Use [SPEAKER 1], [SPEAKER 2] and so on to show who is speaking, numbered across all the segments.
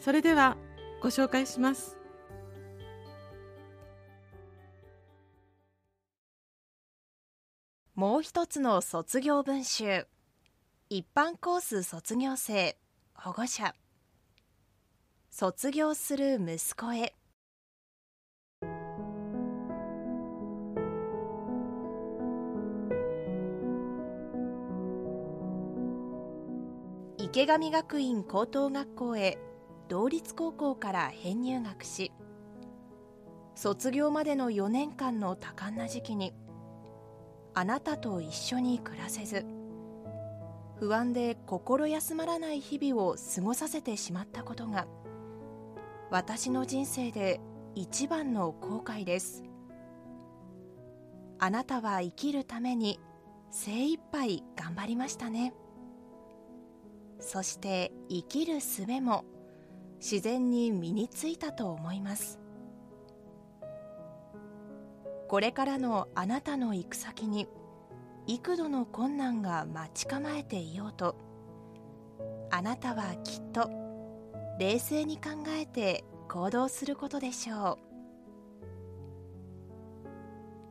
[SPEAKER 1] それではご紹介します。
[SPEAKER 2] もう一つの卒業文集。一般コース卒業生保護者。卒業する息子へ。池上学院高等学校へ。同立高校から編入学し卒業までの4年間の多感な時期にあなたと一緒に暮らせず不安で心休まらない日々を過ごさせてしまったことが私の人生で一番の後悔です。あなたは生きるために精一杯頑張りましたね。そして生きる術も自然に身についたと思います。これからのあなたの行く先に幾度の困難が待ち構えていようとあなたはきっと冷静に考えて行動することでしょう。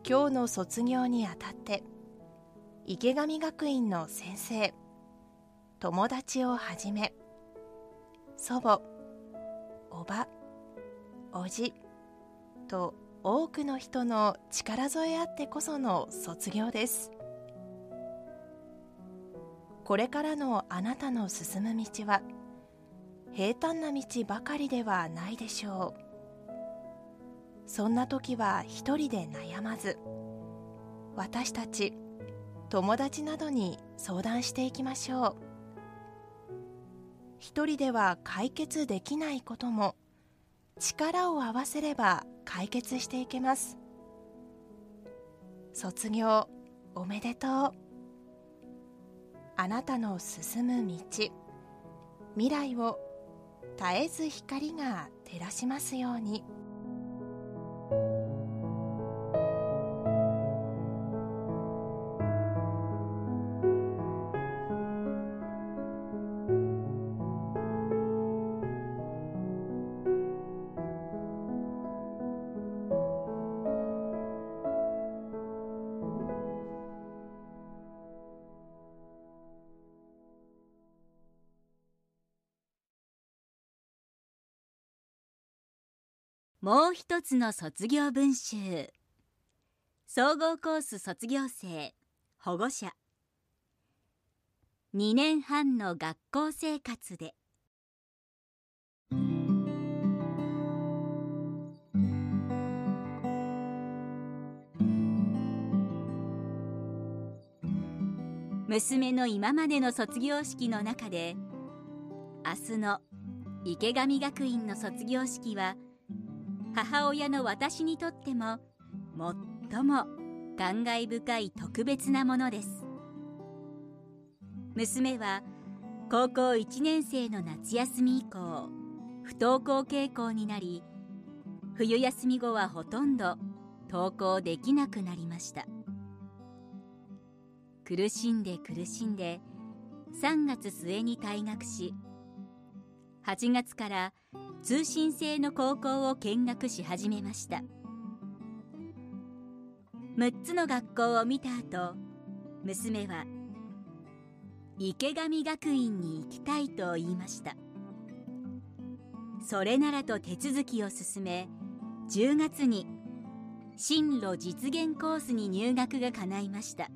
[SPEAKER 2] 今日の卒業にあたって池上学院の先生友達をはじめ祖母おばおじと多くの人の力添えあってこその卒業です。これからのあなたの進む道は平坦な道ばかりではないでしょう。そんな時は一人で悩まず私たち友達などに相談していきましょう。一人では解決できないことも。力を合わせれば解決していけます。卒業おめでとう。あなたの進む道。未来を絶えず光が照らしますように。
[SPEAKER 3] もう一つの卒業文集。総合コース卒業生保護者。2年半の学校生活で。娘の今までの卒業式の中で明日の池上学院の卒業式は母親の私にとっても最も感慨深い特別なものです。娘は高校1年生の夏休み以降不登校傾向になり冬休み後はほとんど登校できなくなりました。苦しんで苦しんで3月末に退学し8月から通信制の高校を見学し始めました。6つの学校を見た後娘は池上学院に行きたいと言いました。それならと手続きを進め10月に進路実現コースに入学が叶いました。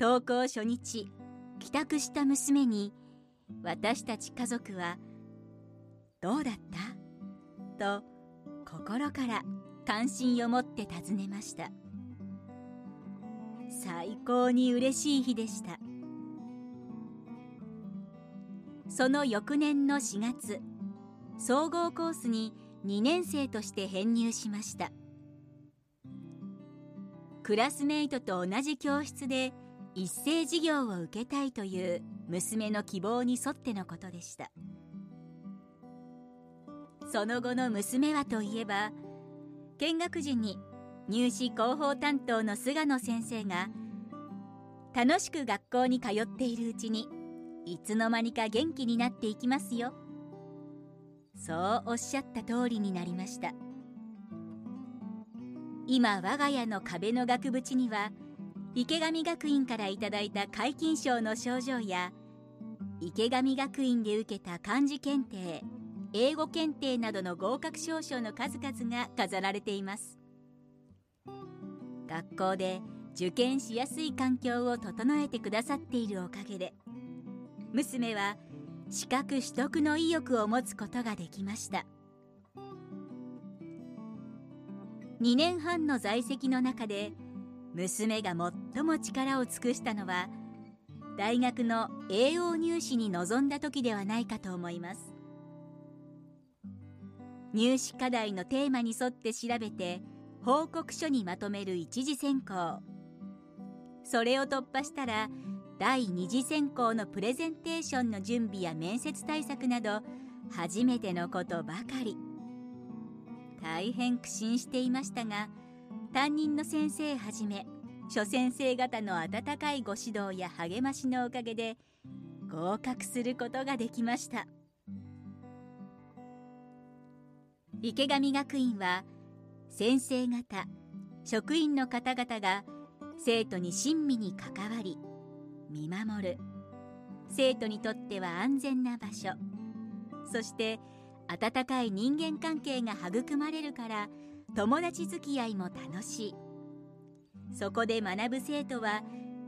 [SPEAKER 3] 登校初日帰宅した娘に私たち家族は「どうだった?」と心から関心を持って尋ねました。最高に嬉しい日でした。その翌年の4月総合コースに2年生として編入しました。クラスメイトと同じ教室で一斉授業を受けたいという娘の希望に沿ってのことでした。その後の娘はといえば見学時に入試広報担当の菅野先生が楽しく学校に通っているうちにいつの間にか元気になっていきますよ。そうおっしゃった通りになりました。今我が家の壁の額縁には池上学院からいただいた皆勤賞の賞状や池上学院で受けた漢字検定英語検定などの合格証書の数々が飾られています。学校で受験しやすい環境を整えてくださっているおかげで娘は資格取得の意欲を持つことができました。2年半の在籍の中で娘が最も力を尽くしたのは大学の栄養入試に臨んだ時ではないかと思います。入試課題のテーマに沿って調べて報告書にまとめる一次選考。それを突破したら第二次選考のプレゼンテーションの準備や面接対策など初めてのことばかり。大変苦心していましたが担任の先生はじめ諸先生方の温かいご指導や励ましのおかげで合格することができました。池上学院は先生方職員の方々が生徒に親身に関わり見守る。生徒にとっては安全な場所。そして温かい人間関係が育まれるから友達付き合いも楽しい。そこで学ぶ生徒は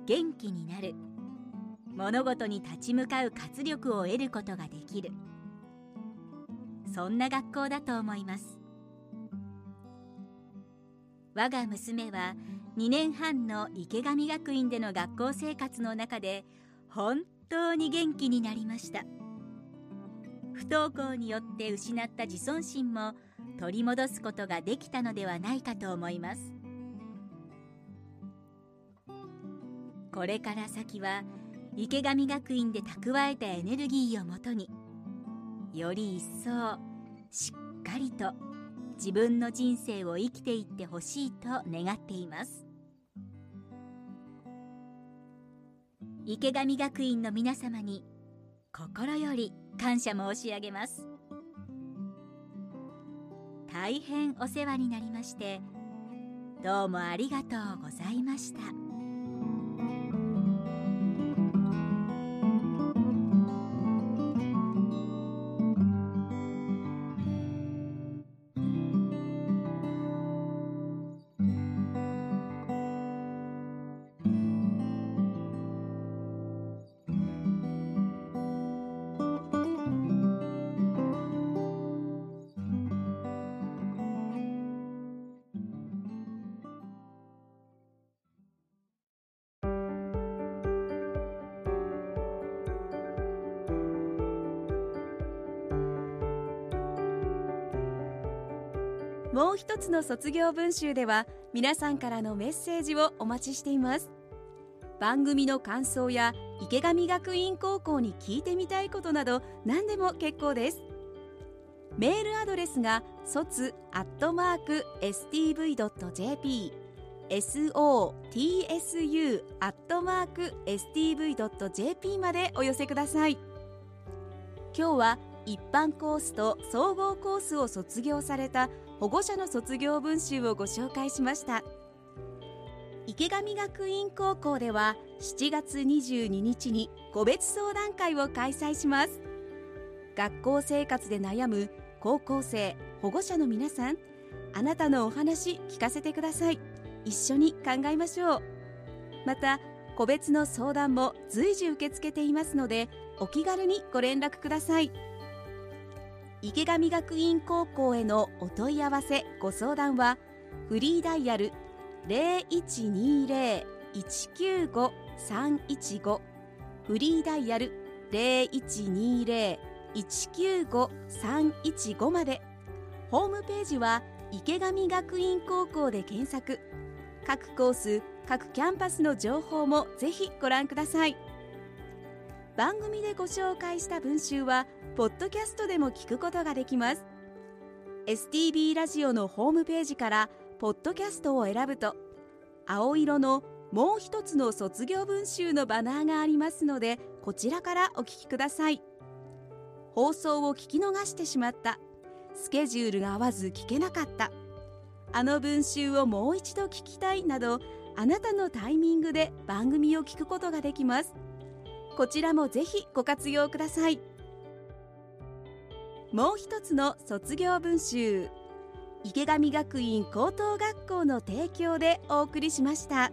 [SPEAKER 3] 元気になる。物事に立ち向かう活力を得ることができる。そんな学校だと思います。我が娘は2年半の池上学院での学校生活の中で本当に元気になりました。不登校によって失った自尊心も取り戻すことができたのではないかと思います。これから先は池上学院で蓄えたエネルギーをもとにより一層しっかりと自分の人生を生きていってほしいと願っています池上学院の皆様に心より感謝申し上げます大変お世話になりましてどうもありがとうございました。
[SPEAKER 4] もう一つの卒業文集では皆さんからのメッセージをお待ちしています。番組の感想や池上学院高校に聞いてみたいことなど何でも結構です。メールアドレスが卒アットマーク stv.jp sotsu アットマーク stv.jp までお寄せください。今日は一般コースと総合コースを卒業された保護者の卒業文集をご紹介しました。池上学院高校では7月22日に個別相談会を開催します。学校生活で悩む高校生保護者の皆さんあなたのお話聞かせてください。一緒に考えましょう。また個別の相談も随時受け付けていますのでお気軽にご連絡ください。池上学院高校へのお問い合わせご相談はフリーダイヤル0120-195-315フリーダイヤル0120-195-315まで。ホームページは池上学院高校で検索。各コース各キャンパスの情報もぜひご覧ください。番組でご紹介した文集はポッドキャストでも聞くことができます。STB ラジオのホームページからポッドキャストを選ぶと青色のもう一つの卒業文集のバナーがありますのでこちらからお聞きください。放送を聞き逃してしまった。スケジュールが合わず聞けなかった。あの文集をもう一度聞きたいなどあなたのタイミングで番組を聞くことができます。こちらもぜひご活用ください。もう一つの卒業文集池上学院高等学校の提供でお送りしました。